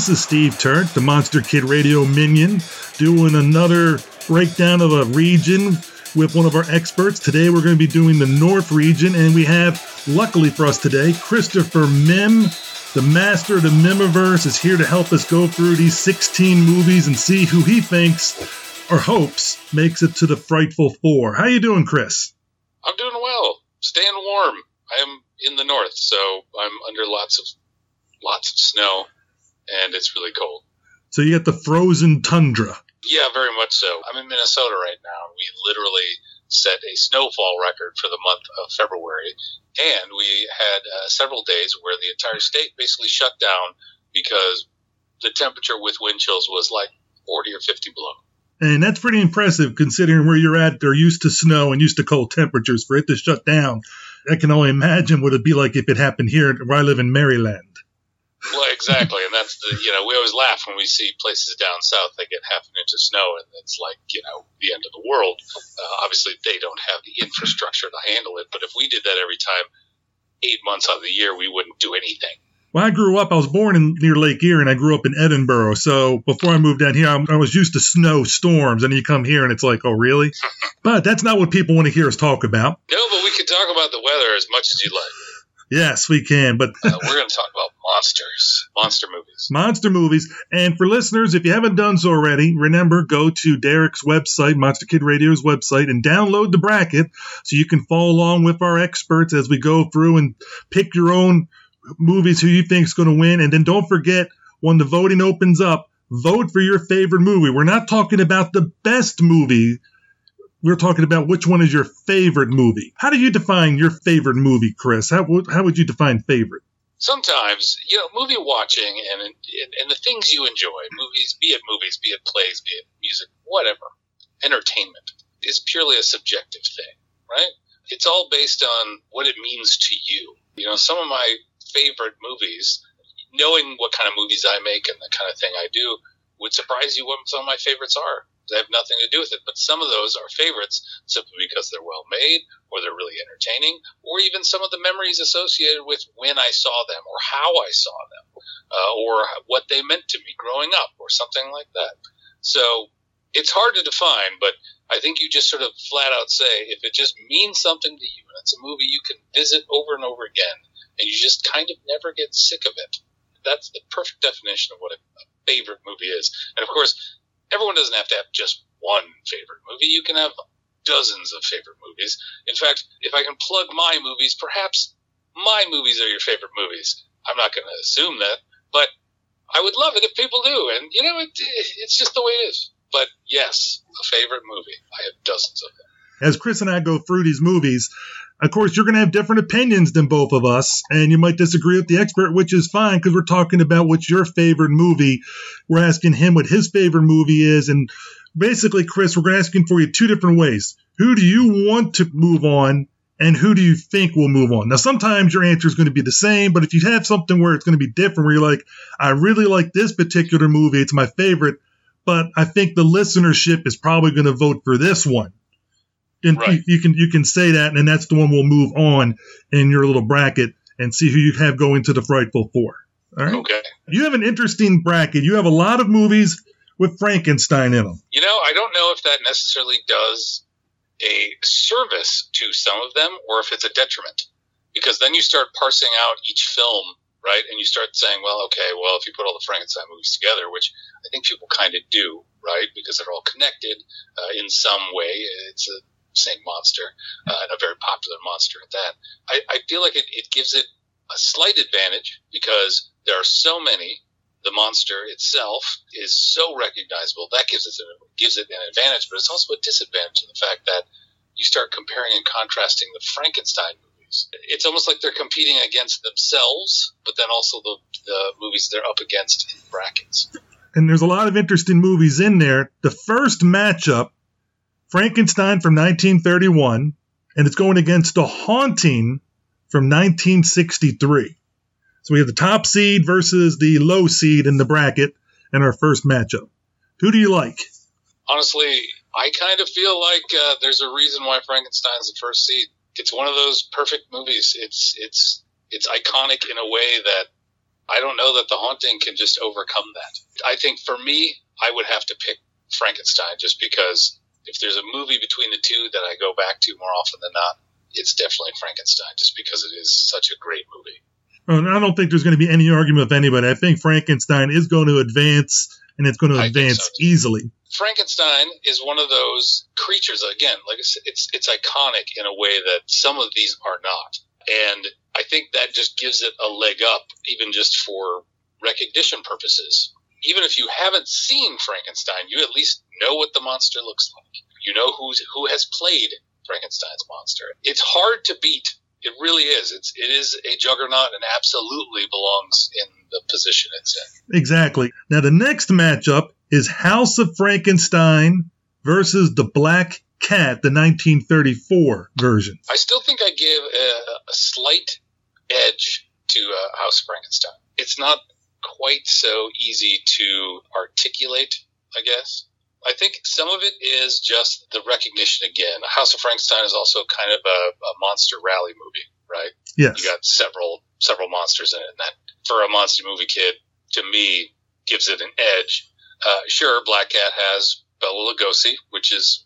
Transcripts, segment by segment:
This is Steve Turk, the Monster Kid Radio Minion, doing another breakdown of a region with one of our experts. Today we're going to be doing the North region, and we have, luckily for us today, Christopher Mihm, the master of the Mihmiverse, is here to help us go through these 16 movies and see who he thinks or hopes makes it to the Frightful Four. How you doing, Chris? I'm doing well. Staying warm. I am in the north, so I'm under lots of lots of snow, and it's really cold. So you get the frozen tundra. Yeah, very much so. I'm in Minnesota right now. We literally set a snowfall record for the month of February, and we had uh, several days where the entire state basically shut down because the temperature with wind chills was like 40 or 50 below. And that's pretty impressive considering where you're at. They're used to snow and used to cold temperatures. For it to shut down, I can only imagine what it'd be like if it happened here where I live in Maryland. Well, exactly, and that's the you know we always laugh when we see places down south that get half an inch of snow and it's like you know the end of the world. Uh, obviously, they don't have the infrastructure to handle it, but if we did that every time, eight months out of the year, we wouldn't do anything. Well, I grew up. I was born in near Lake Erie, and I grew up in Edinboro. So before I moved down here, I, I was used to snow storms, and you come here, and it's like, oh, really? but that's not what people want to hear us talk about. No, but we can talk about the weather as much as you like. Yes, we can. But uh, we're going to talk about monsters, monster movies, monster movies. And for listeners, if you haven't done so already, remember go to Derek's website, Monster Kid Radio's website, and download the bracket so you can follow along with our experts as we go through and pick your own movies who you think is going to win. And then don't forget when the voting opens up, vote for your favorite movie. We're not talking about the best movie we're talking about which one is your favorite movie. How do you define your favorite movie, Chris? How, how would you define favorite? Sometimes, you know, movie watching and, and, and the things you enjoy, movies, be it movies, be it plays, be it music, whatever, entertainment is purely a subjective thing, right? It's all based on what it means to you. You know, some of my favorite movies, knowing what kind of movies I make and the kind of thing I do, would surprise you what some of my favorites are. They have nothing to do with it. But some of those are favorites simply because they're well made, or they're really entertaining, or even some of the memories associated with when I saw them, or how I saw them, uh, or what they meant to me growing up, or something like that. So it's hard to define, but I think you just sort of flat out say if it just means something to you, and it's a movie you can visit over and over again, and you just kind of never get sick of it. That's the perfect definition of what a, a favorite movie is. And of course, everyone doesn't have to have just one favorite movie. You can have dozens of favorite movies. In fact, if I can plug my movies, perhaps my movies are your favorite movies. I'm not going to assume that, but I would love it if people do. And, you know, it, it's just the way it is. But yes, a favorite movie. I have dozens of them. As Chris and I go through these movies, of course, you're going to have different opinions than both of us, and you might disagree with the expert, which is fine because we're talking about what's your favorite movie. We're asking him what his favorite movie is, and basically, Chris, we're asking for you two different ways. Who do you want to move on, and who do you think will move on? Now, sometimes your answer is going to be the same, but if you have something where it's going to be different, where you're like, I really like this particular movie, it's my favorite, but I think the listenership is probably going to vote for this one and right. you, you, can you can say that, and that's the one we'll move on in your little bracket and see who you have going to the Frightful Four. All right. Okay. You have an interesting bracket. You have a lot of movies with Frankenstein in them. You know, I don't know if that necessarily does a service to some of them, or if it's a detriment, because then you start parsing out each film right? And you start saying, well, okay, well, if you put all the Frankenstein movies together, which I think people kind of do, right? Because they're all connected uh, in some way. It's a same monster, uh, and a very popular monster at that. I, I feel like it, it gives it a slight advantage because there are so many. The monster itself is so recognizable that gives it gives it an advantage, but it's also a disadvantage in the fact that you start comparing and contrasting the Frankenstein movies. It's almost like they're competing against themselves, but then also the, the movies they're up against in brackets. And there's a lot of interesting movies in there. The first matchup Frankenstein from 1931, and it's going against The Haunting from 1963. So we have the top seed versus the low seed in the bracket in our first matchup. Who do you like? Honestly, I kind of feel like uh, there's a reason why Frankenstein's the first seed. It's one of those perfect movies. It's it's it's iconic in a way that I don't know that the haunting can just overcome that. I think for me, I would have to pick Frankenstein just because if there's a movie between the two that I go back to more often than not, it's definitely Frankenstein just because it is such a great movie. And I don't think there's going to be any argument with anybody. I think Frankenstein is going to advance, and it's going to I advance so, easily. Frankenstein is one of those creatures again, like I said, it's it's iconic in a way that some of these are not. And I think that just gives it a leg up even just for recognition purposes. Even if you haven't seen Frankenstein, you at least know what the monster looks like. You know who's who has played Frankenstein's monster. It's hard to beat. It really is. It's it is a juggernaut and absolutely belongs in the position it's in. Exactly. Now, the next matchup is House of Frankenstein versus The Black Cat, the 1934 version. I still think I give a, a slight edge to uh, House of Frankenstein. It's not quite so easy to articulate, I guess. I think some of it is just the recognition again. House of Frankenstein is also kind of a, a monster rally movie, right? Yes. You got several several monsters in it, and that for a monster movie kid, to me, gives it an edge. Uh, sure, Black Cat has Bela Lugosi, which is,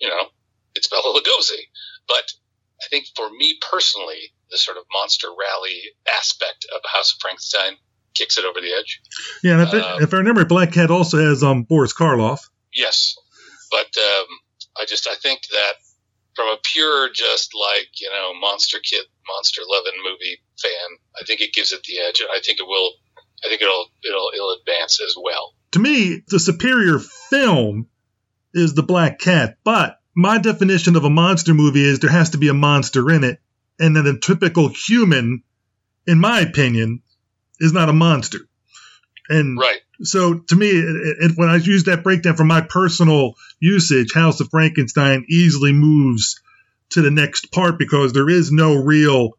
you know, it's Bela Lugosi, but I think for me personally, the sort of monster rally aspect of House of Frankenstein kicks it over the edge. Yeah, and if, Um, if I remember, Black Cat also has um, Boris Karloff. Yes, but um, I just I think that from a pure just like you know monster kid monster loving movie fan, I think it gives it the edge, I think it will. I think it'll it'll it'll advance as well. To me, the superior film is The Black Cat, but my definition of a monster movie is there has to be a monster in it, and that a typical human, in my opinion, is not a monster. And Right. so to me, it, it, when I use that breakdown for my personal usage, House of Frankenstein easily moves to the next part because there is no real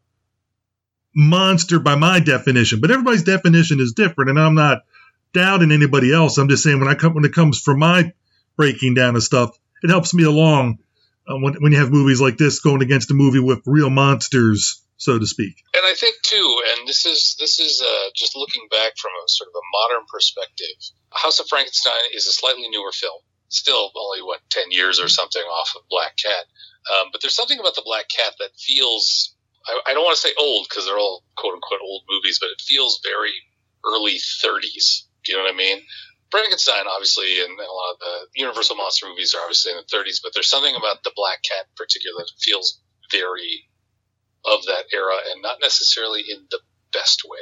monster by my definition. But everybody's definition is different, and I'm not doubting anybody else. I'm just saying when I come when it comes from my breaking down of stuff, it helps me along uh, when when you have movies like this going against a movie with real monsters, so to speak. And I think too, and this is this is uh, just looking back from a sort of a modern perspective. House of Frankenstein is a slightly newer film, still only what ten years or something off of Black Cat. Um, but there's something about the Black Cat that feels I, I don't want to say old because they're all quote unquote old movies, but it feels very early 30s. Do you know what I mean? Frankenstein, obviously, and a lot of the Universal monster movies are obviously in the 30s, but there's something about the Black Cat in particular that feels very of that era and not necessarily in the best way,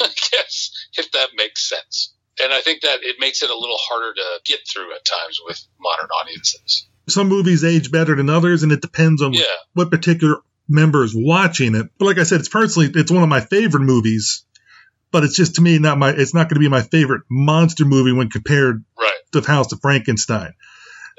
I guess, if that makes sense. And I think that it makes it a little harder to get through at times with modern audiences. Some movies age better than others, and it depends on Yeah, what particular member is watching it. But like I said, it's personally it's one of my favorite movies. But it's just to me not my it's not going to be my favorite monster movie when compared right. to House of Frankenstein.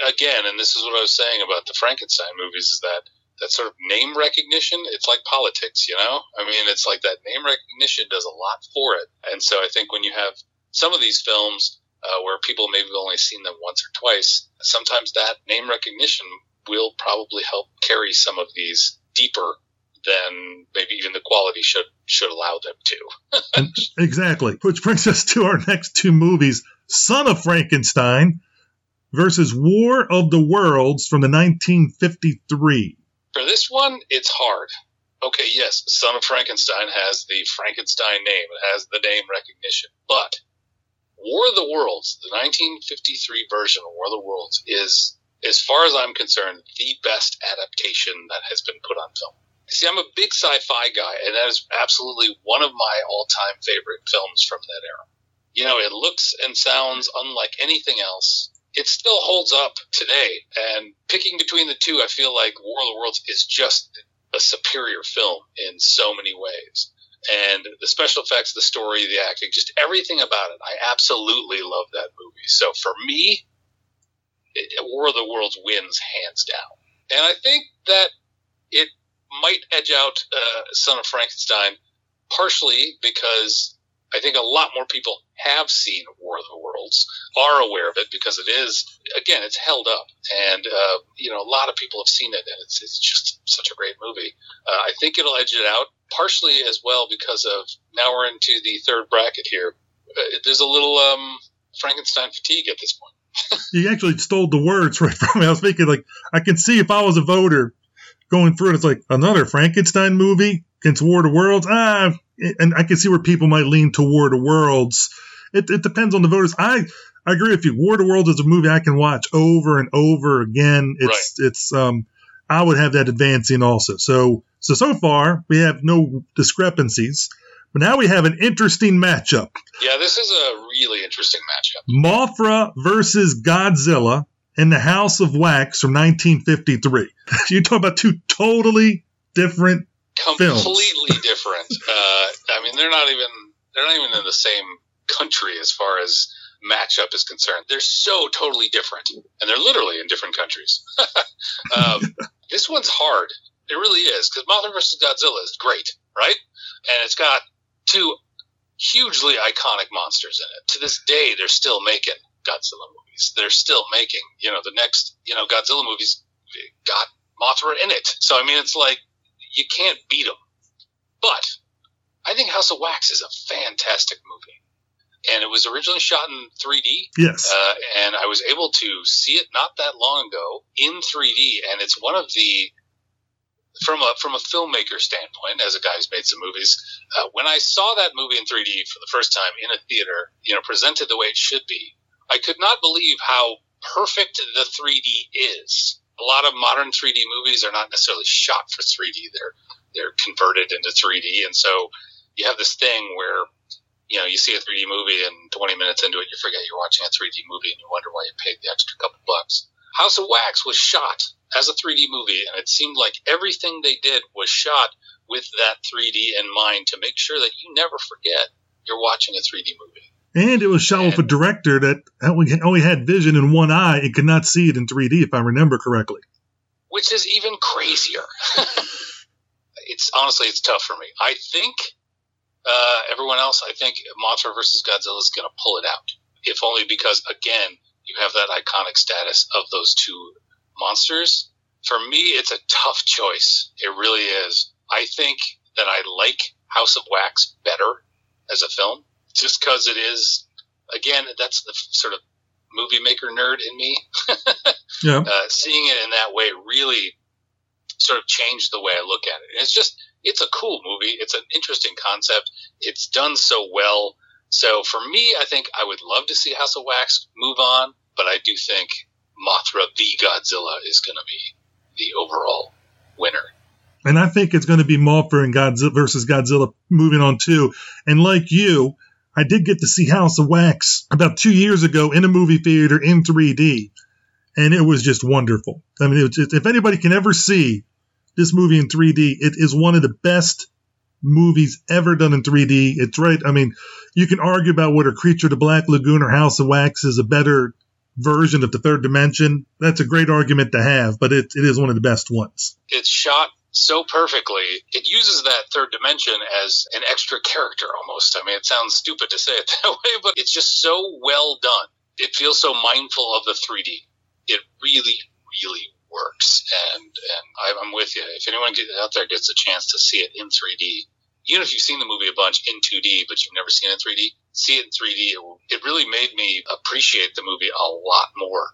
Again, and this is what I was saying about the Frankenstein movies is that that sort of name recognition, it's like politics, you know? I mean, it's like that name recognition does a lot for it. And so I think when you have some of these films uh, where people maybe only seen them once or twice, sometimes that name recognition will probably help carry some of these deeper than maybe even the quality should should allow them to. Exactly. Which brings us to our next two movies Son of Frankenstein versus War of the Worlds from the 1953. For this one, it's hard. Okay, yes, Son of Frankenstein has the Frankenstein name. It has the name recognition. But War of the Worlds, the 1953 version of War of the Worlds, is, as far as I'm concerned, the best adaptation that has been put on film. See, I'm a big sci-fi guy, and that is absolutely one of my all-time favorite films from that era. You know, it looks and sounds unlike anything else. It still holds up today, and picking between the two, I feel like War of the Worlds is just a superior film in so many ways. And the special effects, the story, the acting, just everything about it. I absolutely love that movie. So for me, it, War of the Worlds wins hands down. And I think that it might edge out uh, Son of Frankenstein partially because I think a lot more people have seen War of the Worlds, are aware of it because it is, again, it's held up. And, uh, you know, a lot of people have seen it and it's, it's just such a great movie. Uh, I think it'll edge it out. partially as well because of now we're into the third bracket here. Uh, there's a little um, Frankenstein fatigue at this point. you actually stole the words right from me. I was thinking like I can see if I was a voter going through it, it's like another Frankenstein movie against War of Worlds. Ah, and I can see where people might lean toward Worlds. It, it depends on the voters. I I agree with you. War of the Worlds is a movie I can watch over and over again. It's right. it's um I would have that advancing also. So so so far we have no discrepancies. But now we have an interesting matchup. Yeah, this is a really interesting matchup. Mothra versus Godzilla in the House of Wax from 1953. you talk about two totally different completely films. different. Uh, I mean, they're not even they're not even in the same country as far as matchup is concerned. They're so totally different, and they're literally in different countries. um, this one's hard. It really is because Mothra vs. Godzilla is great, right? And it's got two hugely iconic monsters in it. To this day, they're still making Godzilla movies. They're still making, you know, the next, you know, Godzilla movies got Mothra in it. So I mean, it's like you can't beat them. But I think House of Wax is a fantastic movie and it was originally shot in 3D. Yes. Uh, and I was able to see it not that long ago in 3D, and it's one of the from a from a filmmaker standpoint, as a guy who's made some movies, uh, when I saw that movie in 3D for the first time in a theater, you know, presented the way it should be, I could not believe how perfect the 3D is. A lot of modern 3D movies are not necessarily shot for 3D; they're they're converted into 3D, and so you have this thing where you know, you see a 3D movie and 20 minutes into it, you forget you're watching a 3D movie and you wonder why you paid the extra couple bucks. House of Wax was shot as a 3D movie, and it seemed like everything they did was shot with that 3D in mind to make sure that you never forget you're watching a 3D movie. And it was shot and, with a director that only had vision in one eye and could not see it in 3D, if I remember correctly. Which is even crazier. it's honestly, it's tough for me. I think uh, everyone else, I think Mothra versus Godzilla is going to pull it out. If only because, again, you have that iconic status of those two monsters. For me, it's a tough choice. It really is. I think that I like House of Wax better as a film, just because it is, again, that's the sort of movie maker nerd in me. yeah. Uh, seeing it in that way really sort of changed the way I look at it. And it's just, it's a cool movie. It's an interesting concept. It's done so well. So for me, I think I would love to see House of Wax move on, but I do think Mothra v Godzilla is going to be the overall winner. And I think it's going to be Mothra and Godzilla versus Godzilla moving on too. And like you, I did get to see House of Wax about two years ago in a movie theater in 3D, and it was just wonderful. I mean, just, if anybody can ever see this movie in 3D. It is one of the best movies ever done in 3D. It's right. I mean, you can argue about whether Creature of the Black Lagoon or House of Wax is a better version of the third dimension. That's a great argument to have, but it, it is one of the best ones. It's shot so perfectly. It uses that third dimension as an extra character almost. I mean, it sounds stupid to say it that way, but it's just so well done. It feels so mindful of the 3D. It really, really works. And and I'm with you. If anyone out there gets a chance to see it in 3D, even if you've seen the movie a bunch in 2D but you've never seen it in 3D, see it in 3D. It, it really made me appreciate the movie a lot more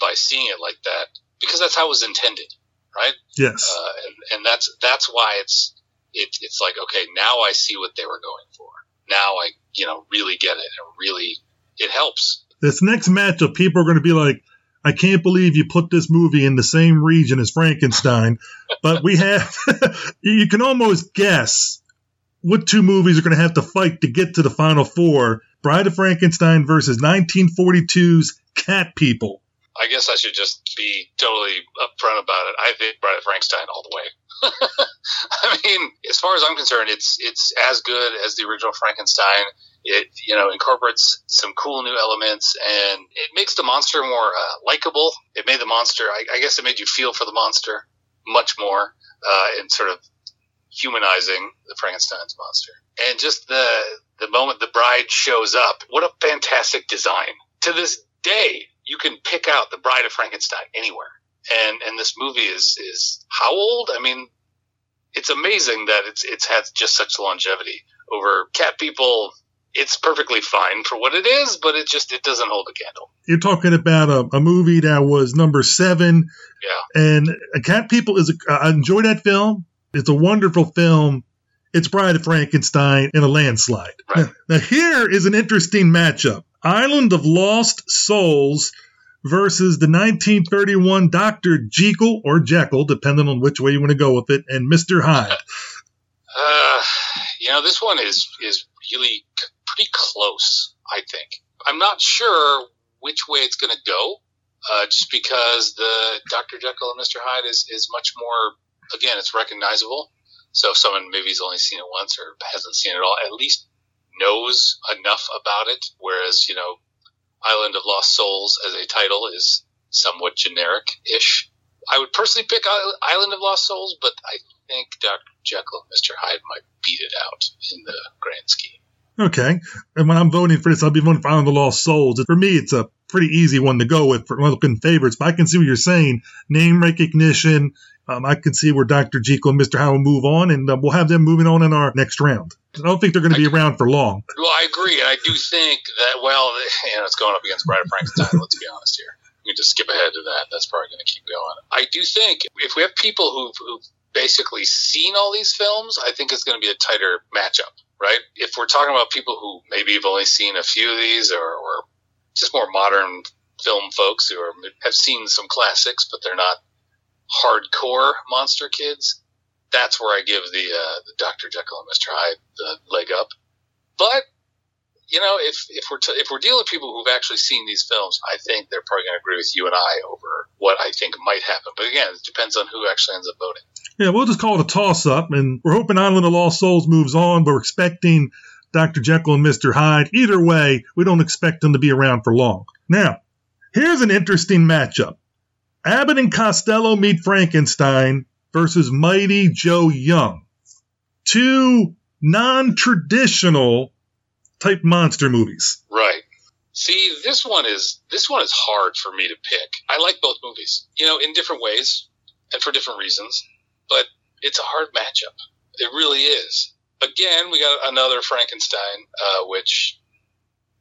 by seeing it like that because that's how it was intended, right? Yes. Uh, and, and that's that's why it's it, it's like okay, now I see what they were going for. Now I you know really get it and really it helps. This next matchup, people are going to be like, I can't believe you put this movie in the same region as Frankenstein. but we have, you can almost guess what two movies are going to have to fight to get to the final four Bride of Frankenstein versus 1942's Cat People. I guess I should just be totally upfront about it. I think Bride of Frankenstein all the way. I mean, as far as I'm concerned, it's it's as good as the original Frankenstein. It you know incorporates some cool new elements and it makes the monster more uh, likable. It made the monster, I, I, guess, it made you feel for the monster much more uh, sort of humanizing the Frankenstein's monster. And just the the moment the bride shows up, what a fantastic design! To this day, you can pick out the Bride of Frankenstein anywhere. And and this movie is is how old? I mean, it's amazing that it's it's had just such longevity over cat people it's perfectly fine for what it is, but it just it doesn't hold a candle. You're talking about a, a movie that was number seven, Yeah, and Cat People is. A, I enjoy that film. It's a wonderful film. It's Bride of Frankenstein in a landslide. Right. Now, now here is an interesting matchup: Island of Lost Souls versus the 1931 Doctor Jekyll or Jekyll, depending on which way you want to go with it, and Mister Hyde. uh, you know this one is is really pretty close. I think I'm not sure which way it's going to go, uh, just because the Doctor Jekyll and Mister Hyde is is much more. Again, it's recognizable. So if someone maybe has only seen it once or hasn't seen it all, at least knows enough about it. Whereas you know, Island of Lost Souls as a title is somewhat generic-ish. I would personally pick Island of Lost Souls, but I think Dr. Jekyll and Mr. Hyde might beat it out in the grand scheme. Okay. And when I'm voting for this, I'll be voting for Island of Lost Souls. For me, it's a pretty easy one to go with for one of the favorites. But I can see what you're saying. Name recognition. Um, I can see where Dr. Jekyll and Mr. Hyde will move on, and uh, we'll have them moving on in our next round. I don't think they're going to be around for long. Well, I agree, and I do think that well, you know, it's going up against Bride of Frankenstein. let's be honest here. We can just skip ahead to that. That's probably going to keep going. I do think if we have people who've, who've basically seen all these films, I think it's going to be a tighter matchup, right? If we're talking about people who maybe have only seen a few of these, or, or just more modern film folks who are, have seen some classics, but they're not hardcore monster kids, that's where I give the uh, the Dr. Jekyll and Mr. Hyde the leg up. But you know, if if we're t- if we're dealing with people who've actually seen these films, I think they're probably going to agree with you and I over what I think might happen. But again, it depends on who actually ends up voting. Yeah, we'll just call it a toss up, and we're hoping Island of Lost Souls moves on, but we're expecting Dr. Jekyll and Mr. Hyde. Either way, we don't expect them to be around for long. Now, here's an interesting matchup Abbott and Costello meet Frankenstein versus Mighty Joe Young. Two non traditional type monster movies. Right. See, this one is this one is hard for me to pick. I like both movies, you know, in different ways and for different reasons, but it's a hard matchup. It really is. Again, we got another Frankenstein, uh, which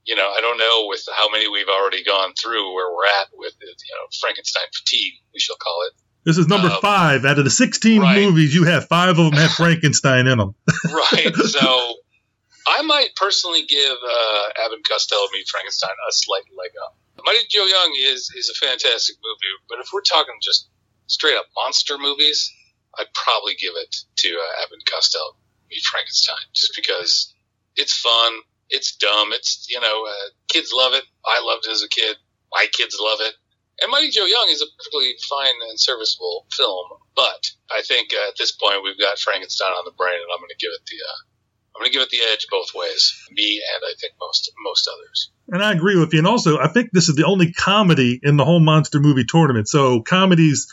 you know I don't know with how many we've already gone through where we're at with you know Frankenstein fatigue, we shall call it. This is number Um, five. Out of the 16 right. movies you have, five of them have Frankenstein in them. right. So I might personally give uh, Abbott Costello Meet Frankenstein a slight leg up. Mighty Joe Young is is a fantastic movie, but if we're talking just straight up monster movies, I'd probably give it to uh, Abbott Costello Meet Frankenstein, just because it's fun, it's dumb, it's you know uh, kids love it. I loved it as a kid. My kids love it. And Mighty Joe Young is a perfectly fine and serviceable film, but I think uh, at this point we've got Frankenstein on the brain, and I'm going to give it the uh, I'm going to give it the edge both ways. Me and I think most most others. And I agree with you. And also, I think this is the only comedy in the whole monster movie tournament. So comedies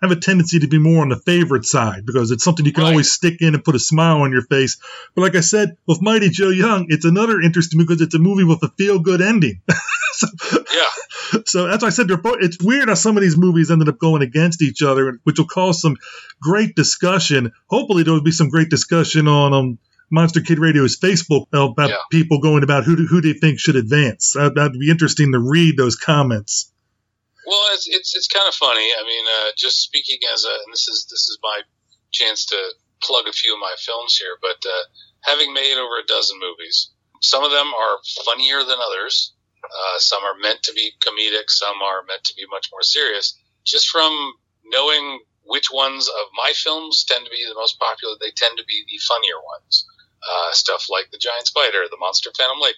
have a tendency to be more on the favorite side because it's something you can Right. always stick in and put a smile on your face. But like I said, with Mighty Joe Young, it's another interesting because it's a movie with a feel good ending. so, Yeah, so that's why I said they're both, it's weird how some of these movies ended up going against each other, which will cause some great discussion. Hopefully, there will be some great discussion on um, Monster Kid Radio's Facebook about Yeah. people going about who who they think should advance. That, that'd be interesting to read those comments. well, it's it's, it's kind of funny. I mean, uh, just speaking as a and this is this is my chance to plug a few of my films here, but uh, having made over a dozen movies, some of them are funnier than others. Uh, some are meant to be comedic. Some are meant to be much more serious. Just from knowing which ones of my films tend to be the most popular, they tend to be the funnier ones. Uh, stuff like The Giant Spider, The Monster Phantom Lake.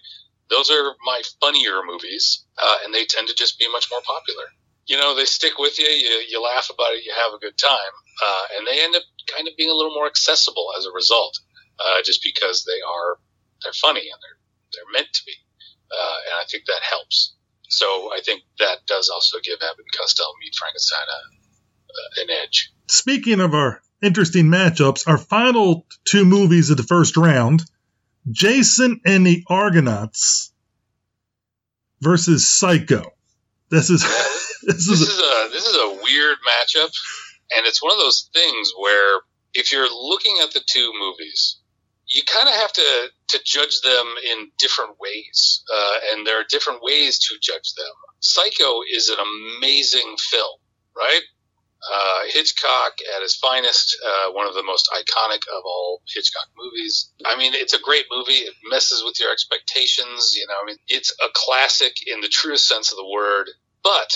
Those are my funnier movies, uh, and they tend to just be much more popular. You know, they stick with you, you, you laugh about it, you have a good time, uh, and they end up kind of being a little more accessible as a result, uh, just because they are they're funny and they're they're meant to be, uh, and I think that helps. So I think that does also give Abbott and Costello Meet Frankenstein a, uh, an edge. Speaking of our interesting matchups, our final two movies of the first round Jason and the Argonauts versus Psycho. This is this This is is a this is a weird matchup, and it's one of those things where if you're looking at the two movies, you kind of have to to judge them in different ways, uh, and there are different ways to judge them. Psycho is an amazing film, right? Uh, Hitchcock at his finest, uh, one of the most iconic of all Hitchcock movies. I mean, it's a great movie. It messes with your expectations. You know, I mean, it's a classic in the truest sense of the word. But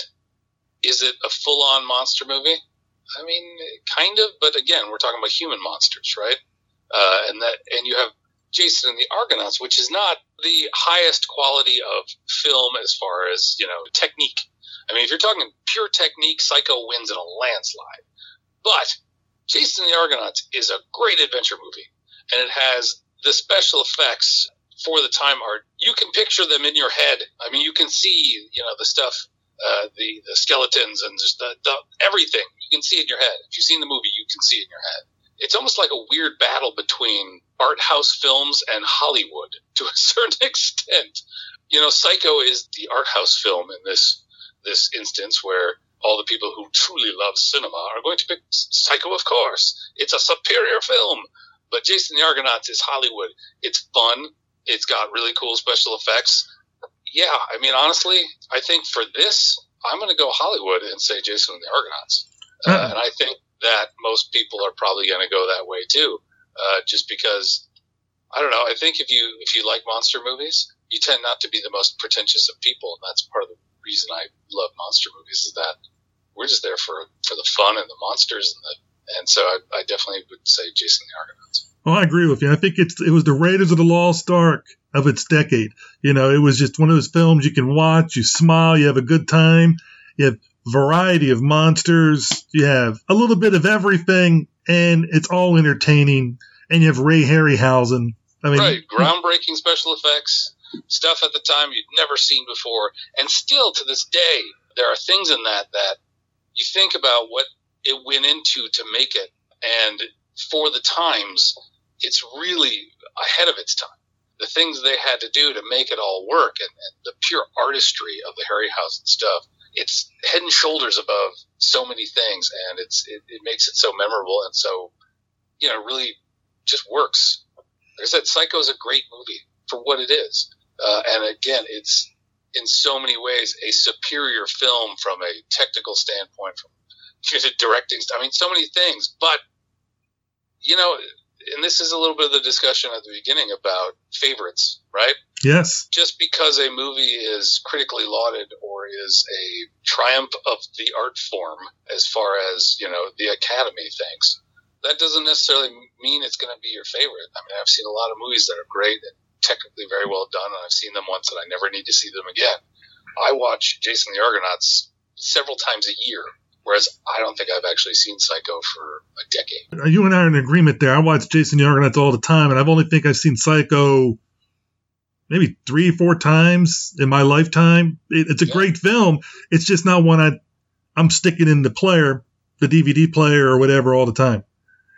is it a full-on monster movie? I mean, kind of. But again, we're talking about human monsters, right? Uh, and that, and you have Jason and the Argonauts, which is not the highest quality of film as far as you know technique I mean, if you're talking pure technique, Psycho wins in a landslide. But Jason the Argonauts is a great adventure movie, and it has the special effects for the time art. You can picture them in your head. I mean, you can see, you know, the stuff, uh, the the skeletons and just the, the everything. You can see it in your head. If you've seen the movie, you can see it in your head. It's almost like a weird battle between art house films and Hollywood to a certain extent. You know, Psycho is the art house film in this this instance where all the people who truly love cinema are going to pick Psycho, of course. It's a superior film. But Jason the Argonauts is Hollywood. It's fun. It's got really cool special effects. Yeah, I mean, honestly, I think for this, I'm going to go Hollywood and say Jason and the Argonauts. Uh, and I think that most people are probably going to go that way too, uh, just because I don't know. I think if you if you like monster movies, you tend not to be the most pretentious of people, and that's part of the reason I love monster movies is that we're just there for for the fun and the monsters and the and so I, I definitely would say Jason the Argonauts. Well, oh, I agree with you. I think it's it was the Raiders of the Lost Ark of its decade. You know, it was just one of those films you can watch, you smile, you have a good time, you have variety of monsters, you have a little bit of everything, and it's all entertaining. And you have Ray Harryhausen. I mean, right, groundbreaking special effects stuff at the time you'd never seen before. And still to this day, there are things in that that you think about what it went into to make it. And for the times, it's really ahead of its time. The things they had to do to make it all work and, and the pure artistry of the Harryhausen stuff, it's head and shoulders above so many things. And it's, it, it makes it so memorable and so, you know, really just works. Like I said, Psycho is a great movie for what it is. Uh, and again, it's in so many ways a superior film from a technical standpoint, from directing. I mean, so many things. But you know, and this is a little bit of the discussion at the beginning about favorites, right? Yes. Just because a movie is critically lauded or is a triumph of the art form, as far as you know, the Academy thinks, that doesn't necessarily mean it's going to be your favorite. I mean, I've seen a lot of movies that are great and technically very well done, and I've seen them once, and I never need to see them again. I watch Jason the Argonauts several times a year, whereas I don't think I've actually seen Psycho for a decade. You and I are in agreement there. I watch Jason the Argonauts all the time, and I've only think I've seen Psycho maybe three, four times in my lifetime. It, it's a yeah. great film. It's just not one I I'm sticking in the player, the DVD player or whatever all the time.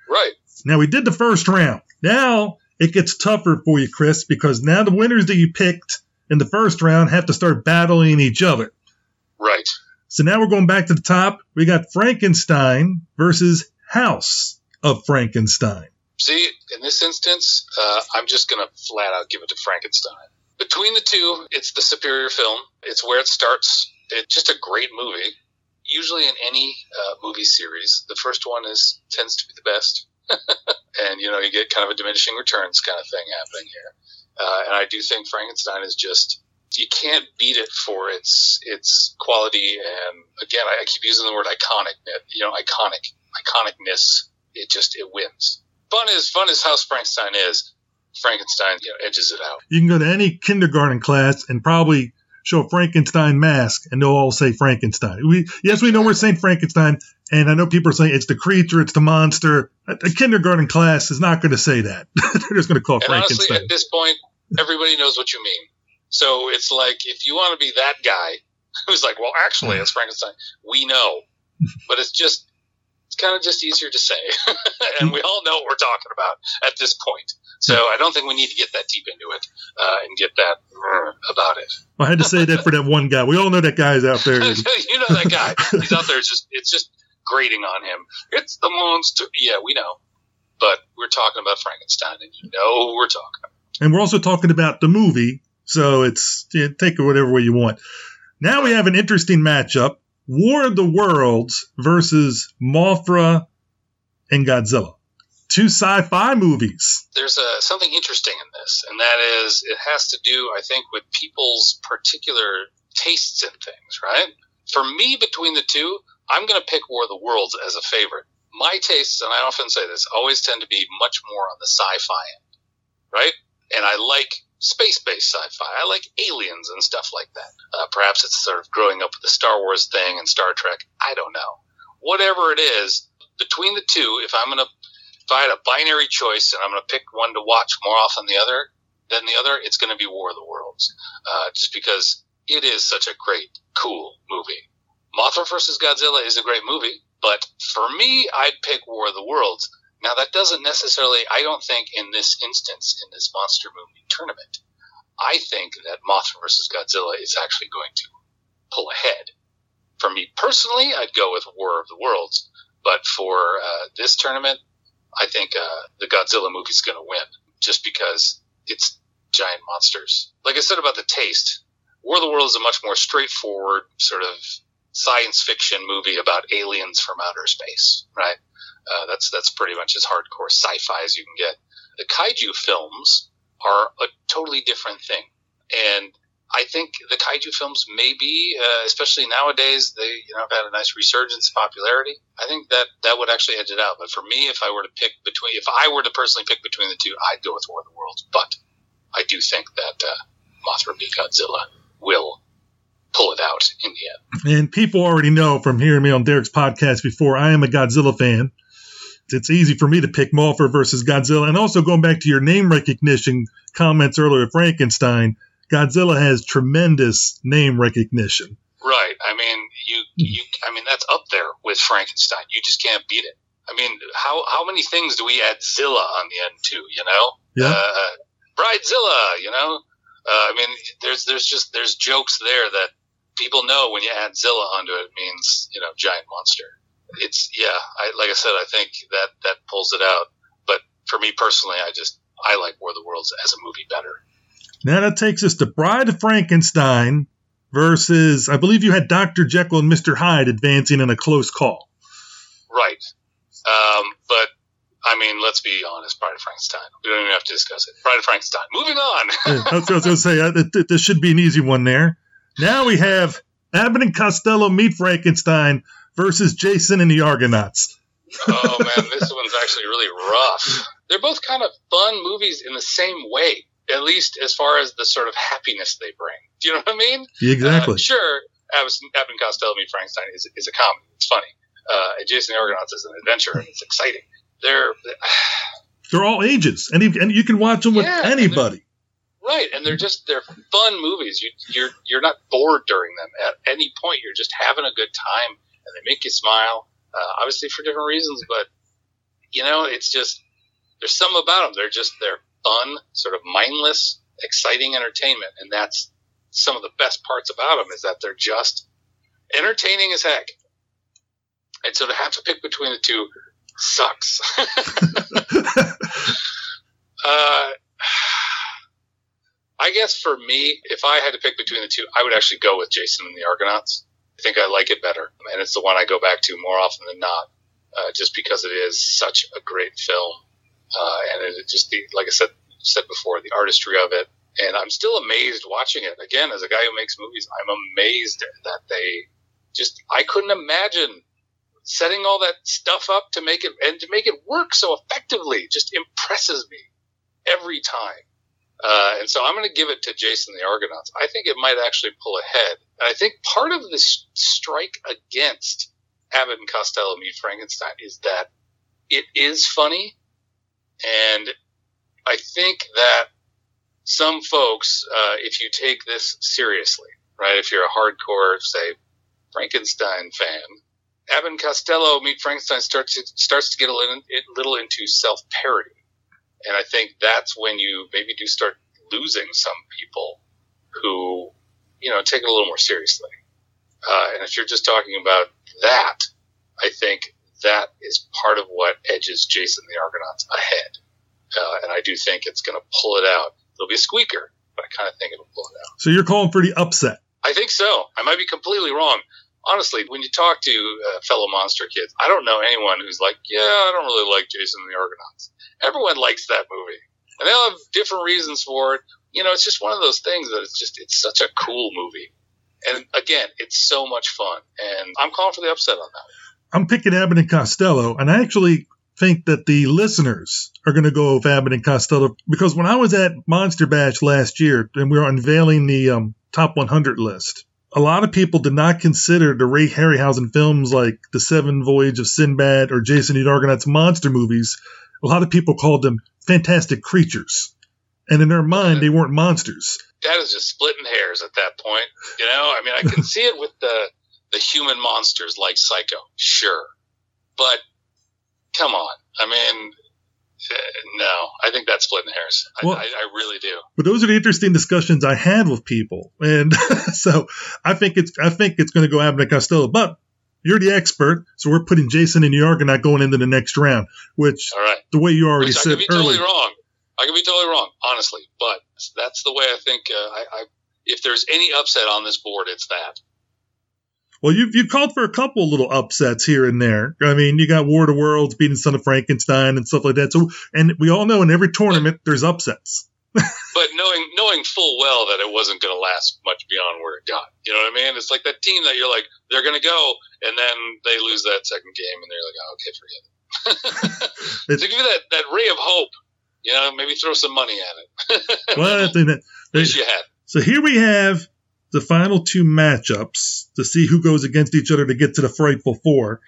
Right. Now we did the first round. Now it gets tougher for you, Chris, because now the winners that you picked in the first round have to start battling each other. Right. So now we're going back to the top. We got Frankenstein versus House of Frankenstein. See, in this instance, uh, I'm just going to flat out give it to Frankenstein. Between the two, it's the superior film. It's where it starts. It's just a great movie. Usually, in any uh, movie series, the first one is tends to be the best. And you know you get kind of a diminishing returns kind of thing happening here. Uh, and I do think Frankenstein is just you can't beat it for its its quality. And again I, I keep using the word iconic you know iconic iconicness. It just it wins. Fun is fun as House Frankenstein is. Frankenstein you know, edges it out. You can go to any kindergarten class and probably show a Frankenstein mask and they'll all say Frankenstein. We yes, we know we're saying Frankenstein, and I know people are saying it's the creature, it's the monster. A, a kindergarten class is not going to say that. They're just going to call and Frankenstein. Honestly, at this point, everybody knows what you mean. So it's like if you want to be that guy who's like, well, actually, it's Frankenstein. We know, but it's just it's kind of just easier to say, and we all know what we're talking about at this point. So I don't think we need to get that deep into it uh, and get that about it. I had to say that for that one guy. We all know that guy's out there. you know that guy. He's out there. It's just it's just grating on him. It's the monster. Yeah, we know. but we're talking about Frankenstein, and you know who we're talking about. And we're also talking about the movie, so it's yeah, take it whatever way you want. Now we have an interesting matchup: War of the Worlds versus Mothra and Godzilla. Two sci-fi movies. There's a, something interesting in this, and that is it has to do, I think, with people's particular tastes in things, right? For me, between the two, I'm going to pick War of the Worlds as a favorite. My tastes, and I often say this, always tend to be much more on the sci-fi end, right? And I like space-based sci-fi. I like aliens and stuff like that. Uh, perhaps it's sort of growing up with the Star Wars thing and Star Trek. I don't know. Whatever it is, between the two, if I'm going to if I had a binary choice and I'm going to pick one to watch more often than the other, than the other, it's going to be War of the Worlds, uh, just because it is such a great, cool movie. Mothra vs. Godzilla is a great movie, but for me, I'd pick War of the Worlds. Now, that doesn't necessarily, I don't think in this instance, in this monster movie tournament, I think that Mothra vs. Godzilla is actually going to pull ahead. For me personally, I'd go with War of the Worlds, but for uh, this tournament, I think uh, the Godzilla movie is going to win just because it's giant monsters. Like I said about the taste, War of the Worlds is a much more straightforward sort of science fiction movie about aliens from outer space, right? Uh, that's that's pretty much as hardcore sci-fi as you can get. The kaiju films are a totally different thing, and I think the kaiju films may be, uh, especially nowadays, they you know have had a nice resurgence of popularity. I think that that would actually edge it out. But for me, if I were to pick between, if I were to personally pick between the two, I'd go with War of the Worlds. But I do think that uh, Mothra v Godzilla will pull it out in the end. And people already know from hearing me on Derek's podcast before, I am a Godzilla fan. It's easy for me to pick Mothra versus Godzilla. And also going back to your name recognition comments earlier, Frankenstein, Godzilla has tremendous name recognition. Right. I mean, you, you, I mean, that's up there with Frankenstein. You just can't beat it. I mean, how, how many things do we add Zilla on the end to, you know? Yeah. Uh, Bridezilla, you know? Uh, I mean, there's, there's just, there's jokes there that people know when you add Zilla onto it, it means you know giant monster. It's yeah, I, like I said, I think that that pulls it out. But for me personally, I just I like War of the Worlds as a movie better. Now that takes us to Bride of Frankenstein versus I believe you had Doctor Jekyll and Mister Hyde advancing in a close call. Right, um, but I mean, let's be honest. Bride of Frankenstein. We don't even have to discuss it. Bride of Frankenstein. Moving on. I was going to say uh, this should be an easy one there. Now we have Abbott and Costello meet Frankenstein versus Jason and the Argonauts. oh man, this one's actually really rough. They're both kind of fun movies in the same way, at least as far as the sort of happiness they bring. Do you know what I mean? Exactly. Uh, sure, Abbott and Costello meet Frankenstein is, is a comedy. It's funny. Uh, and Jason and the Argonauts is an adventure, and it's exciting. They're they're all ages, and you, and you can watch them with yeah, anybody. Right, and they're just they're fun movies. You, you're you're not bored during them at any point. You're just having a good time, and they make you smile. Uh, obviously for different reasons, but you know, it's just there's some about them. They're just they're fun, sort of mindless, exciting entertainment, and that's some of the best parts about them is that they're just entertaining as heck. And so to have to pick between the two sucks. uh, I guess for me, if I had to pick between the two, I would actually go with Jason and the Argonauts. I think I like it better, and it's the one I go back to more often than not, uh, just because it is such a great film, uh, and it just the like I said said before, the artistry of it, and I'm still amazed watching it. Again, as a guy who makes movies, I'm amazed that they just I couldn't imagine setting all that stuff up to make it and to make it work so effectively. Just impresses me every time. Uh, and so I'm going to give it to Jason the Argonauts. I think it might actually pull ahead. And I think part of this strike against Abbott and Costello Meet Frankenstein is that it is funny. And I think that some folks, uh, if you take this seriously, right, if you're a hardcore, say, Frankenstein fan, Abbott and Costello Meet Frankenstein starts to, starts to get a little, a little into self parody and I think that's when you maybe do start losing some people who, you know, take it a little more seriously. Uh, and if you're just talking about that, I think that is part of what edges Jason the Argonauts ahead. Uh, and I do think it's going to pull it out. It'll be a squeaker, but I kind of think it'll pull it out. So you're calling the upset? I think so. I might be completely wrong. Honestly, when you talk to uh, fellow monster kids, I don't know anyone who's like, yeah, I don't really like Jason and the Argonauts. Everyone likes that movie. And they'll have different reasons for it. You know, it's just one of those things that it's just, it's such a cool movie. And again, it's so much fun. And I'm calling for the upset on that. I'm picking Abbott and Costello, and I actually think that the listeners are going to go with Abbott and Costello because when I was at Monster Bash last year and we were unveiling the um, top 100 list, a lot of people did not consider the Ray Harryhausen films like The Seven Voyage of Sinbad or Jason the Argonauts monster movies. A lot of people called them fantastic creatures. And in their mind, they weren't monsters. That is just splitting hairs at that point. You know, I mean, I can see it with the the human monsters like Psycho, sure, but come on. I mean, no, I think that's splitting hairs. I, well, I, I, really do. But those are the interesting discussions I had with people, and so I think it's I think it's going to go Abbott and Costello. But you're the expert, so we're putting Jason in New York and not going into the next round. Which, All right. the way you already which said I could be earlier, totally wrong. I could be totally wrong, honestly, but that's the way I think. Uh, I, I if there's any upset on this board, it's that. Well, you've, you called for a couple little upsets here and there. I mean, you got War of the Worlds beating Son of Frankenstein and stuff like that. So, and we all know in every tournament there's upsets. but knowing knowing full well that it wasn't going to last much beyond where it got, you know what I mean? It's like that team that you're like they're going to go, and then they lose that second game, and they're like, oh, okay, forget it. to give you that that ray of hope. You know, maybe throw some money at it. well, they, they, you had. So here we have the final two matchups to see who goes against each other to get to the Frightful Four.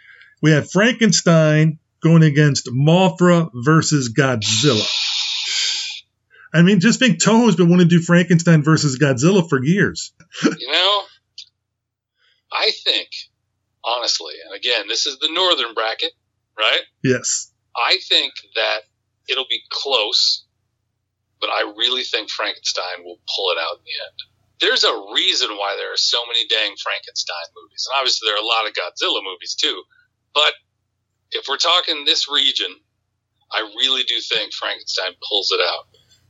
We have Frankenstein going against Mothra versus Godzilla. I mean, just think Toho's been wanting to do Frankenstein versus Godzilla for years. you know, I think, honestly, and again, this is the northern bracket, right? Yes. I think that it'll be close, but I really think Frankenstein will pull it out in the end there's a reason why there are so many dang Frankenstein movies. And obviously, there are a lot of Godzilla movies too. But if we're talking this region, I really do think Frankenstein pulls it out.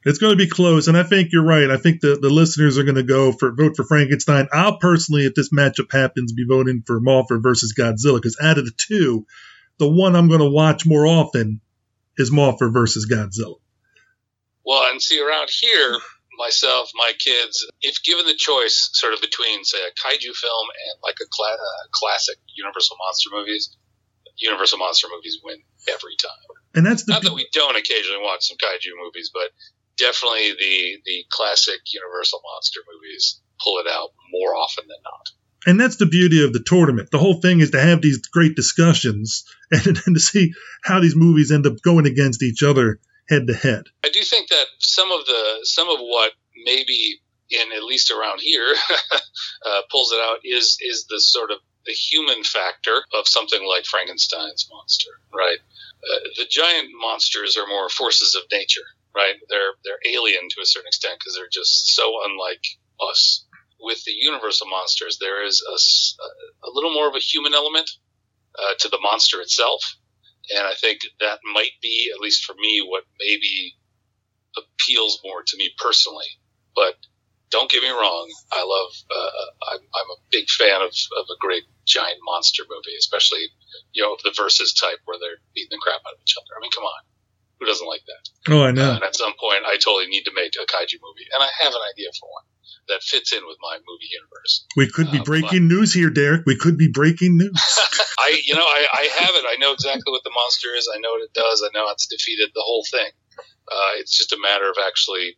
It's going to be close, and I think you're right. I think the, the listeners are going to go for vote for Frankenstein. I'll personally, if this matchup happens, be voting for Mothra versus Godzilla because out of the two, the one I'm going to watch more often is Mothra versus Godzilla. Well, and see around here, myself, my kids, if given the choice, sort of between say a kaiju film and like a cla- uh, classic Universal monster movies, Universal monster movies win every time. And that's the not that we don't occasionally watch some kaiju movies, but definitely the the classic Universal monster movies pull it out more often than not. And that's the beauty of the tournament. The whole thing is to have these great discussions and, and to see how these movies end up going against each other head to head. I do think that some of the some of what maybe in at least around here uh, pulls it out is is the sort of the human factor of something like Frankenstein's monster, right? Uh, the giant monsters are more forces of nature, right? They're they're alien to a certain extent because they're just so unlike us. With the universal monsters, there is a, a little more of a human element uh, to the monster itself, and I think that might be, at least for me, what maybe appeals more to me personally. But don't get me wrong, I love, uh, I'm, I'm, a big fan of, of a great giant monster movie, especially, you know, the versus type where they're beating the crap out of each other. I mean, come on. Who doesn't like that? Oh, I know. Uh, and at some point, I totally need to make a kaiju movie, and I have an idea for one that fits in with my movie universe. We could be uh, breaking news here, Derek. We could be breaking news. I, you know, I, I have it. I know exactly what the monster is. I know what it does. I know it's defeated the whole thing. Uh, it's just a matter of actually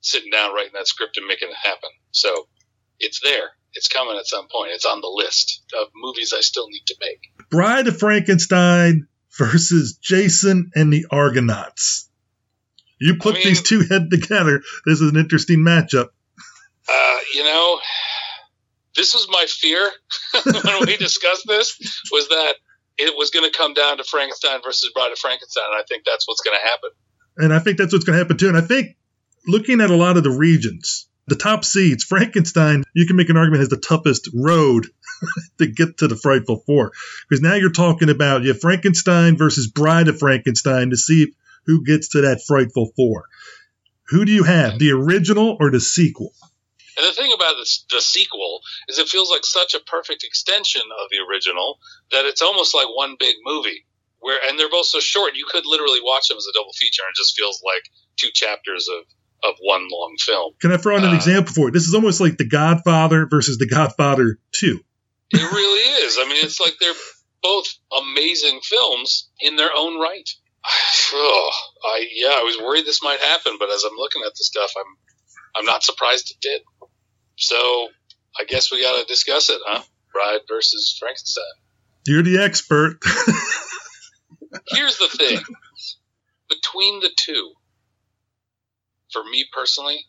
sitting down, writing that script, and making it happen. So it's there. It's coming at some point. It's on the list of movies I still need to make. Bride of Frankenstein versus Jason and the Argonauts. You put I mean, these two head together. This is an interesting matchup. Uh, you know, this was my fear when we discussed this was that it was going to come down to Frankenstein versus Bride of Frankenstein, and I think that's what's going to happen. And I think that's what's going to happen too. And I think looking at a lot of the regions, the top seeds, Frankenstein, you can make an argument has the toughest road to get to the Frightful Four. Because now you're talking about you Frankenstein versus Bride of Frankenstein to see who gets to that Frightful Four. Who do you have, the original or the sequel? And the thing about this, the sequel is it feels like such a perfect extension of the original that it's almost like one big movie. Where and they're both so short, you could literally watch them as a double feature, and it just feels like two chapters of of one long film. Can I throw in an uh, example for it? This is almost like The Godfather versus The Godfather Two. It really is. I mean, it's like they're both amazing films in their own right. Oh, I yeah, I was worried this might happen, but as I'm looking at the stuff, I'm I'm not surprised it did. So I guess we got to discuss it, huh? Bride versus Frankenstein. You're the expert. Here's the thing: between the two, for me personally,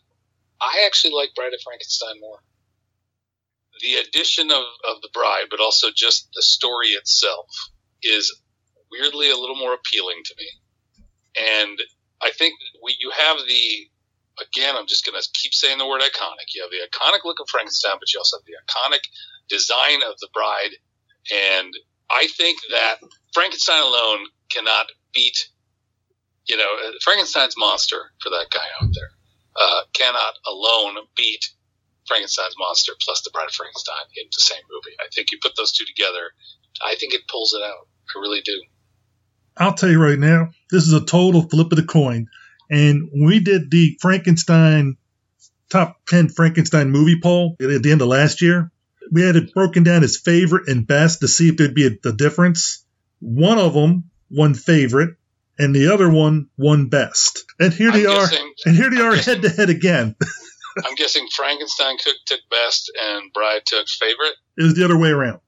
I actually like Bride of Frankenstein more. The addition of, of the bride, but also just the story itself, is weirdly a little more appealing to me. And I think we, you have the again, I'm just going to keep saying the word iconic. You have the iconic look of Frankenstein, but you also have the iconic design of the bride. And I think that Frankenstein alone cannot beat, you know, Frankenstein's monster for that guy out there uh, cannot alone beat Frankenstein's monster plus the Bride of Frankenstein in the same movie. I think you put those two together, I think it pulls it out. I really do. I'll tell you right now, this is a total flip of the coin. And we did the Frankenstein top 10 Frankenstein movie poll at the end of last year. We had it broken down as favorite and best to see if there'd be a, a difference. One of them won favorite, and the other one won best. And here I'm they guessing, are. And here they I'm are head to head again. I'm guessing Frankenstein Cook took best and Bride took favorite. It was the other way around.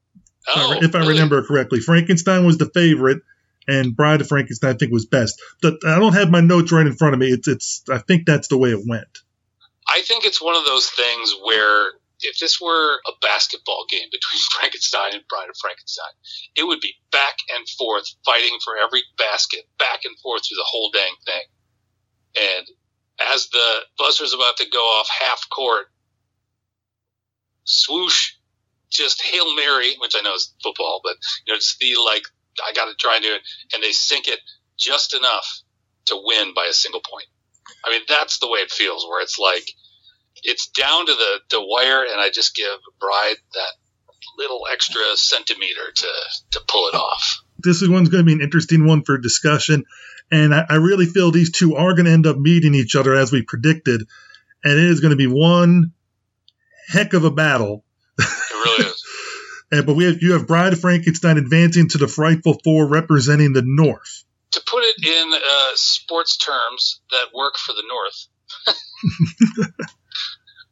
Oh, if I, oh, if really? I remember correctly, Frankenstein was the favorite, and Bride of Frankenstein I think was best. But I don't have my notes right in front of me. It's it's I think that's the way it went. I think it's one of those things where if this were a basketball game between Frankenstein and Bride of Frankenstein, it would be back and forth fighting for every basket, back and forth through the whole dang thing. And as the buzzer's about to go off half court, swoosh, just Hail Mary, which I know is football, but you know, it's the like I got to try and do it, and they sink it just enough to win by a single point. I mean, that's the way it feels, where it's like it's down to the, the wire, and I just give Bride that little extra centimeter to to pull it off. This one's going to be an interesting one for discussion, and I, I really feel these two are going to end up meeting each other as we predicted, and it is going to be one heck of a battle. It really is. And, but we have, you have Bride of Frankenstein advancing to the Frightful Four, representing the North. To put it in uh, sports terms that work for the North,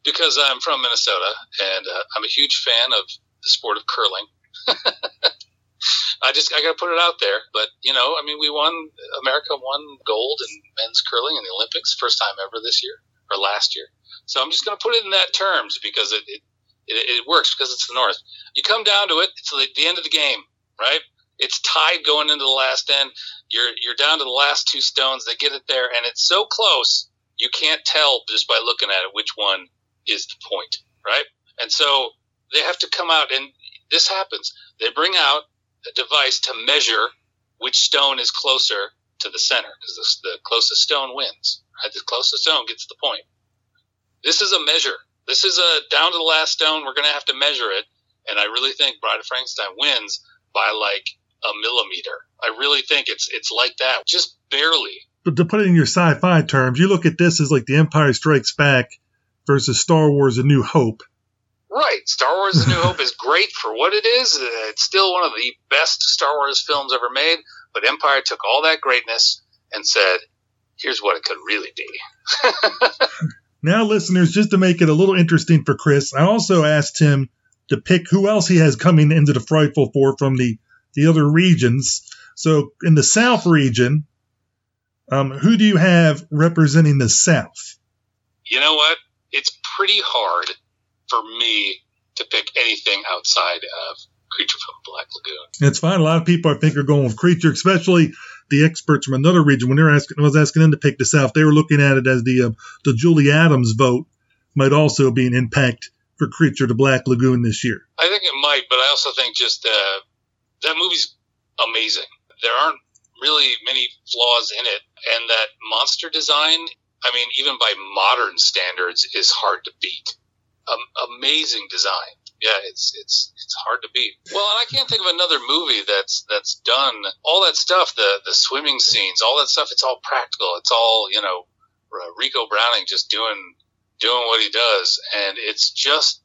because I'm from Minnesota and uh, I'm a huge fan of the sport of curling. I just I got to put it out there, but you know, I mean, we won. America won gold in men's curling in the Olympics, first time ever this year or last year. So I'm just going to put it in that terms because it, it it, it works because it's the North. You come down to it, it's the end of the game, right? It's tied going into the last end. You're you're down to the last two stones. They get it there, and it's so close you can't tell just by looking at it which one is the point, right? And so they have to come out, and this happens. They bring out a device to measure which stone is closer to the center, because the, the closest stone wins. Right? The closest stone gets the point. This is a measure this is a down to the last stone. We're going to have to measure it. And I really think Bride of Frankenstein wins by like a millimeter. I really think it's it's like that, just barely. But to put it in your sci-fi terms, you look at this as like The Empire Strikes Back versus Star Wars: A New Hope. Right, Star Wars: The New Hope is great for what it is. It's still one of the best Star Wars films ever made. But Empire took all that greatness and said, "Here's what it could really be." Now, listeners, just to make it a little interesting for Chris, I also asked him to pick who else he has coming into the Frightful Four from the, the other regions. So, in the South region, um, who do you have representing the South? You know what? It's pretty hard for me to pick anything outside of Creature from Black Lagoon. It's fine. A lot of people, I think, are going with Creature, especially the experts from another region, when they're asking, I was asking them to pick the South, they were looking at it as the uh, the Julie Adams vote might also be an impact for Creature to Black Lagoon this year. I think it might, but I also think just uh, that movie's amazing. There aren't really many flaws in it, and that monster design, I mean, even by modern standards, is hard to beat. Um, amazing design. Yeah, it's it's it's hard to beat. Well, and I can't think of another movie that's that's done all that stuff. The the swimming scenes, all that stuff. It's all practical. It's all you know, Ricou Browning just doing doing what he does, and it's just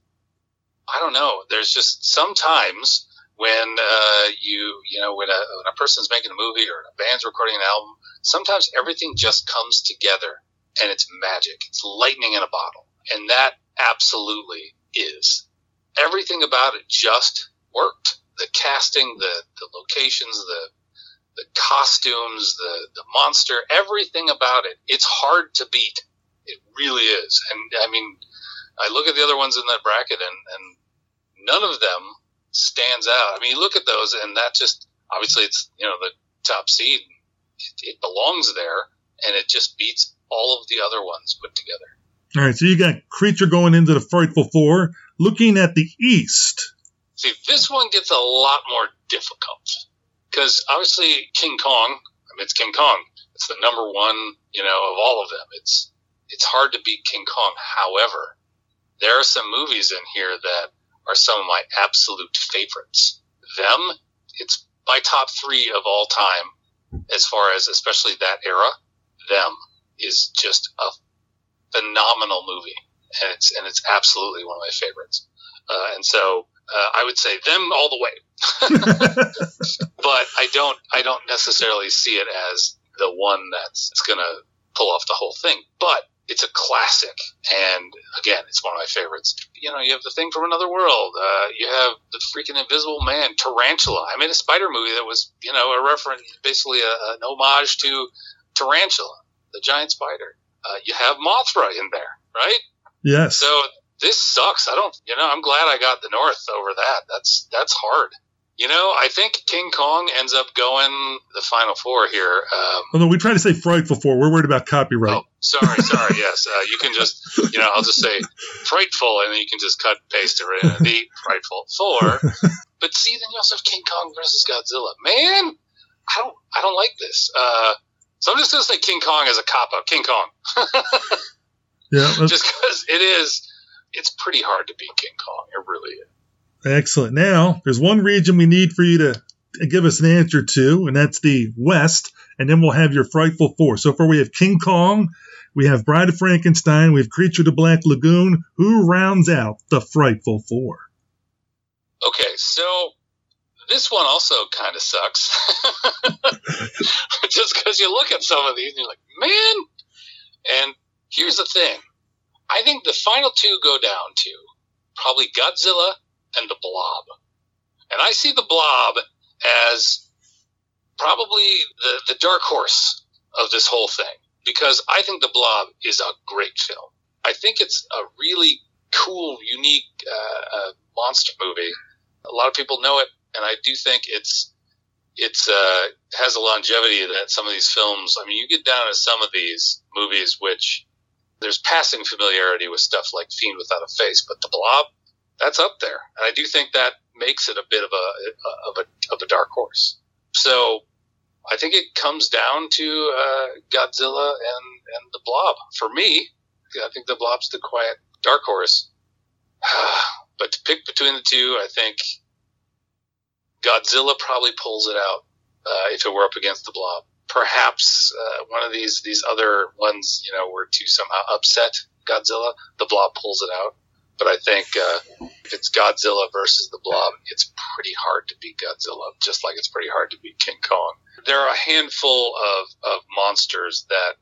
I don't know. There's just sometimes when uh, you you know when a, when a person's making a movie or a band's recording an album, sometimes everything just comes together and it's magic. It's lightning in a bottle, and that absolutely is. Everything about it just worked. The casting, the the locations, the the costumes, the the monster, everything about it. It's hard to beat. It really is. And I mean, I look at the other ones in that bracket, and and none of them stands out. I mean, you look at those, and that just obviously it's you know the top seed. It, it belongs there, and it just beats all of the other ones put together. All right, so you got Creature going into the Frightful Four. Looking at the East. See, this one gets a lot more difficult because obviously King Kong. I mean, it's King Kong. It's the number one, you know, of all of them. It's it's hard to beat King Kong. However, there are some movies in here that are some of my absolute favorites. Them, it's my top three of all time, as far as especially that era. Them is just a phenomenal movie, and it's and it's absolutely one of my favorites. Uh, and so uh, I would say them all the way, but I don't I don't necessarily see it as the one that's, going to pull off the whole thing. But it's a classic, and again, it's one of my favorites. You know, you have the thing from another world. Uh, you have the freaking Invisible Man, Tarantula. I made a spider movie that was, you know, a reference, basically a, an homage to Tarantula, the giant spider. Uh, you have Mothra in there, right? Yes. So this sucks. I don't, you know, I'm glad I got the North over that. That's that's hard. You know, I think King Kong ends up going the final four here. Um, Although we try to say frightful four, we're worried about copyright. Oh, sorry, sorry. yes, uh, you can just, you know, I'll just say frightful, and then you can just cut paste it right in the frightful four. But see, then you also have King Kong versus Godzilla. Man, I don't, I don't like this. Uh, so I'm just gonna say King Kong as a cop out. King Kong. yeah. Just because it is, it's pretty hard to beat King Kong. It really is. Excellent. Now, there's one region we need for you to give us an answer to, and that's the West. And then we'll have your Frightful Four. So far, we have King Kong, we have Bride of Frankenstein, we have Creature of the Black Lagoon. Who rounds out the Frightful Four? Okay, so this one also kind of sucks. Just because you look at some of these and you're like, man. And here's the thing I think the final two go down to probably Godzilla and the blob. And I see the blob as probably the, the dark horse of this whole thing because I think the blob is a great film. I think it's a really cool, unique uh, uh, monster movie. A lot of people know it, and I do think it's it's uh, has a longevity that some of these films. I mean, you get down to some of these movies, which there's passing familiarity with stuff like Fiend Without a Face, but the Blob that's up there. And I do think that makes it a bit of a of a of a dark horse. So I think it comes down to uh, Godzilla and and the Blob for me. I think the Blob's the quiet dark horse. but to pick between the two, I think Godzilla probably pulls it out uh, if it were up against the Blob. Perhaps uh, one of these these other ones, you know, were to somehow upset Godzilla. The Blob pulls it out. But I think uh, if it's Godzilla versus the Blob, it's pretty hard to beat Godzilla, just like it's pretty hard to beat King Kong. There are a handful of, of monsters that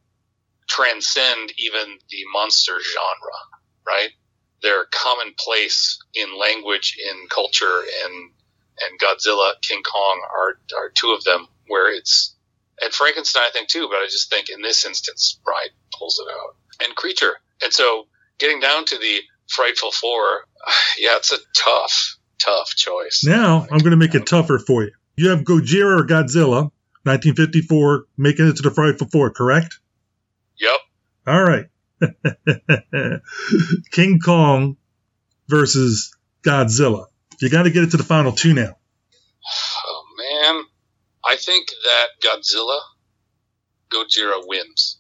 transcend even the monster genre, right? They're commonplace in language, in culture, and and Godzilla, King Kong are are two of them where it's and Frankenstein I think too, but I just think in this instance, Bride pulls it out and Creature, and so getting down to the Frightful Four, yeah, it's a tough, tough choice. Now I'm going to make it tougher for you. You have Gojira or Godzilla, 1954, making it to the Frightful Four, correct? Yep. All right. King Kong versus Godzilla. You got to get it to the final two now. Oh man, I think that Godzilla, Gojira wins.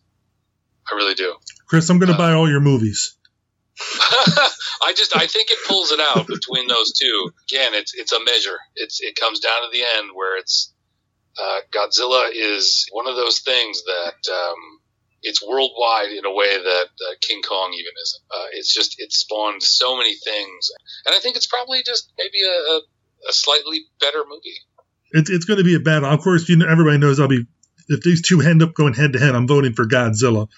I really do. Chris, I'm going to Uh, buy all your movies. I just I think it pulls it out between those two. Again, it's it's a measure. It's it comes down to the end where it's uh, Godzilla is one of those things that um, it's worldwide in a way that uh, King Kong even isn't. Uh, it's just it spawned so many things, and I think it's probably just maybe a, a, slightly better movie. It's it's going to be a battle. Of course, you know everybody knows I'll be if these two end up going head to head. I'm voting for Godzilla.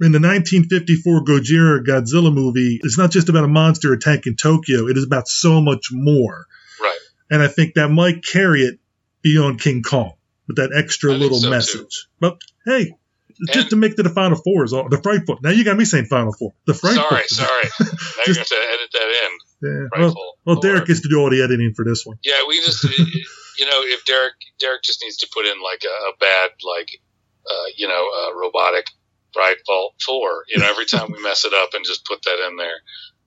In the 1954 Gojira Godzilla movie, it's not just about a monster attacking Tokyo. It is about so much more. Right. And I think that might carry it beyond King Kong with that extra little so, too. message. But hey, just to make it to the Final Four is all. The Frightful. Now you got me saying Final Four. The Frightful. Sorry, sorry. Now you're to have to edit that in. Yeah. Well, Frightful. well, Derek gets to do all the editing for this one. Yeah, we just, you know, if Derek, Derek just needs to put in like a, a bad, like, uh, you know, uh, robotic Vault 4, you know, every time we mess it up and just put that in there.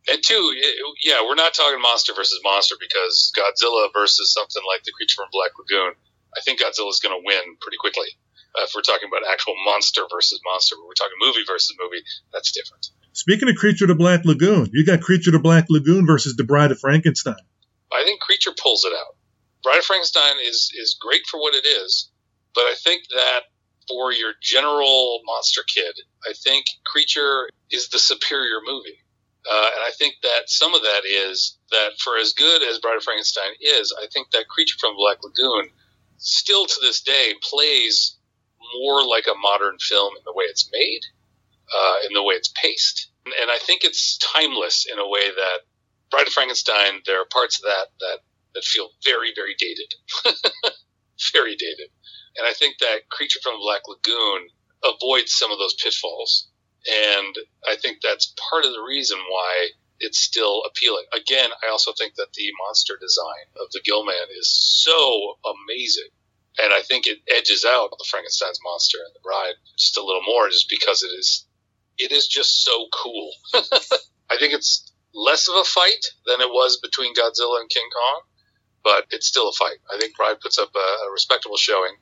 And two, it- yeah, we're not talking monster versus monster because Godzilla versus something like the creature from Black Lagoon. I think Godzilla's going to win pretty quickly. Uh, if we're talking about actual monster versus monster, but we're talking movie versus movie, that's different. Speaking of Creature to Black Lagoon, you got Creature to Black Lagoon versus The Bride of Frankenstein. I think Creature pulls it out. Bride of Frankenstein is is great for what it is, but I think that for your general monster kid, I think Creature is the superior movie. Uh, and I think that some of that is that for as good as Bride of Frankenstein is, I think that Creature from Black Lagoon still to this day plays more like a modern film in the way it's made, uh, in the way it's paced. And, I think it's timeless in a way that Bride of Frankenstein, there are parts of that that, that feel very, very dated. very dated. And I think that Creature from the Black Lagoon avoids some of those pitfalls. And I think that's part of the reason why it's still appealing. Again, I also think that the monster design of the Gillman is so amazing. And I think it edges out the Frankenstein's monster and the bride just a little more just because it is it is just so cool. I think it's less of a fight than it was between Godzilla and King Kong, but it's still a fight. I think Bride puts up a, a respectable showing,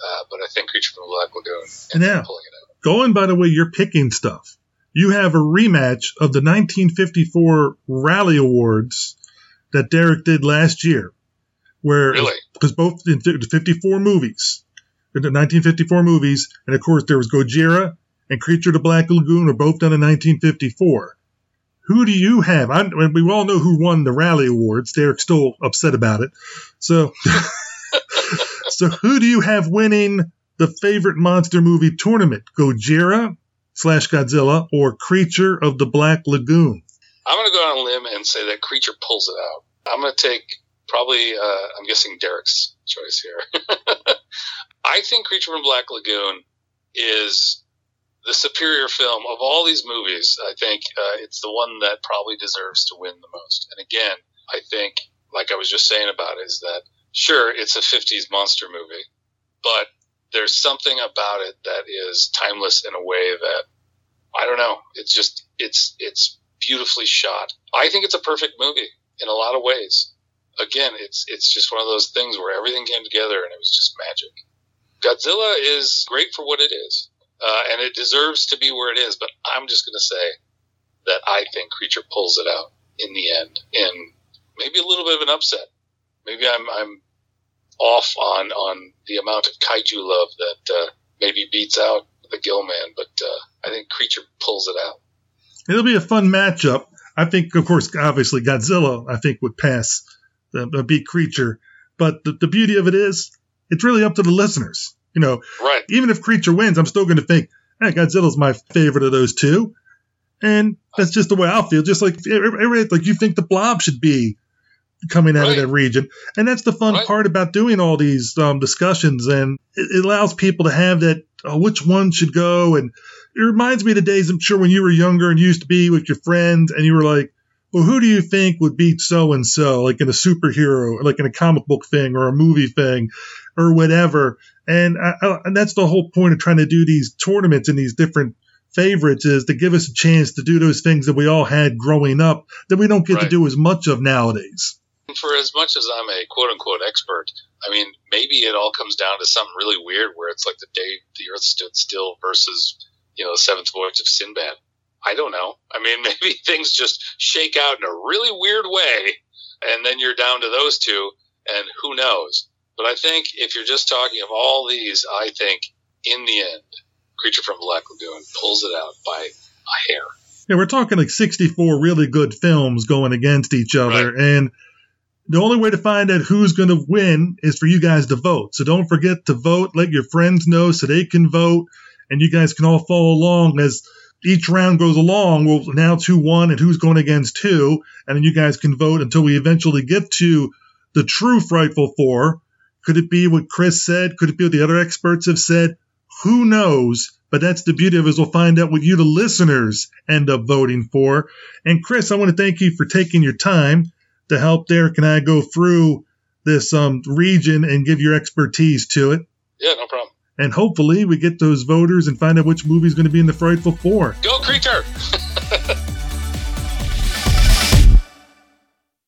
uh, but I think Creature from the Black Lagoon ends up pulling it out. Going by the way you're picking stuff, you have a rematch of the 1954 Rally Awards that Derek did last year, where Really? because both in the 54 movies, in the 1954 movies, and of course there was Gojira and Creature of the Black Lagoon were both done in 1954. Who do you have? I, I mean, we all know who won the Rally Awards. Derek's still upset about it. So, so who do you have winning the favorite monster movie tournament? Gojira slash Godzilla or Creature of the Black Lagoon? I'm going to go on a limb and say that Creature pulls it out. I'm going to take probably, uh, I'm guessing Derek's choice here. I think Creature from Black Lagoon is the superior film of all these movies. I think uh, it's the one that probably deserves to win the most. And again, I think, like I was just saying about it, is that sure, it's a 50s monster movie, but there's something about it that is timeless in a way that I don't know. It's just it's it's beautifully shot. I think it's a perfect movie in a lot of ways. Again, it's it's just one of those things where everything came together and it was just magic. Godzilla is great for what it is, uh, and it deserves to be where it is. But I'm just going to say that I think Creature pulls it out in the end, and maybe a little bit of an upset. Maybe I'm I'm off on on the amount of kaiju love that uh, maybe beats out the Gillman, but uh, I think Creature pulls it out. It'll be a fun matchup. I think, of course, obviously Godzilla, I think would pass the beat creature. But the, the beauty of it is, it's really up to the listeners. You know, Right. even if creature wins, I'm still going to think, hey, Godzilla's my favorite of those two. And that's just the way I feel. Just like like you think the Blob should be coming out Right. of that region, and that's the fun Right. part about doing all these um, discussions, and it, allows people to have that uh, which one should go, and it reminds me of the days I'm sure when you were younger and you used to be with your friends, and you were like, well, who do you think would beat so and so, like in a superhero, like in a comic book thing or a movie thing, or whatever. And I, I, and that's the whole point of trying to do these tournaments and these different favorites is to give us a chance to do those things that we all had growing up that we don't get to do as much of nowadays. For as much as I'm a quote unquote expert, I mean, maybe it all comes down to something really weird where it's like the day the earth stood still versus, you know, the seventh voyage of Sinbad. I don't know. I mean, maybe things just shake out in a really weird way, and then you're down to those two, and who knows? But I think if you're just talking of all these, I think in the end, Creature from Black Lagoon pulls it out by a hair. Yeah, we're talking like 64 really good films going against each other. And the only way to find out who's going to win is for you guys to vote. So don't forget to vote. Let your friends know so they can vote. And you guys can all follow along as each round goes along. We'll announce who won and who's going against who. And then you guys can vote until we eventually get to the true Frightful Four. Could it be what Chris said? Could it be what the other experts have said? Who knows? But that's the beauty of it is we'll find out what you, the listeners, end up voting for. And Chris, I want to thank you for taking your time to help Derek and I go through this um, region and give your expertise to it. Yeah, no problem. And hopefully we get those voters and find out which movie is going to be in the Frightful Four. Go, Creature!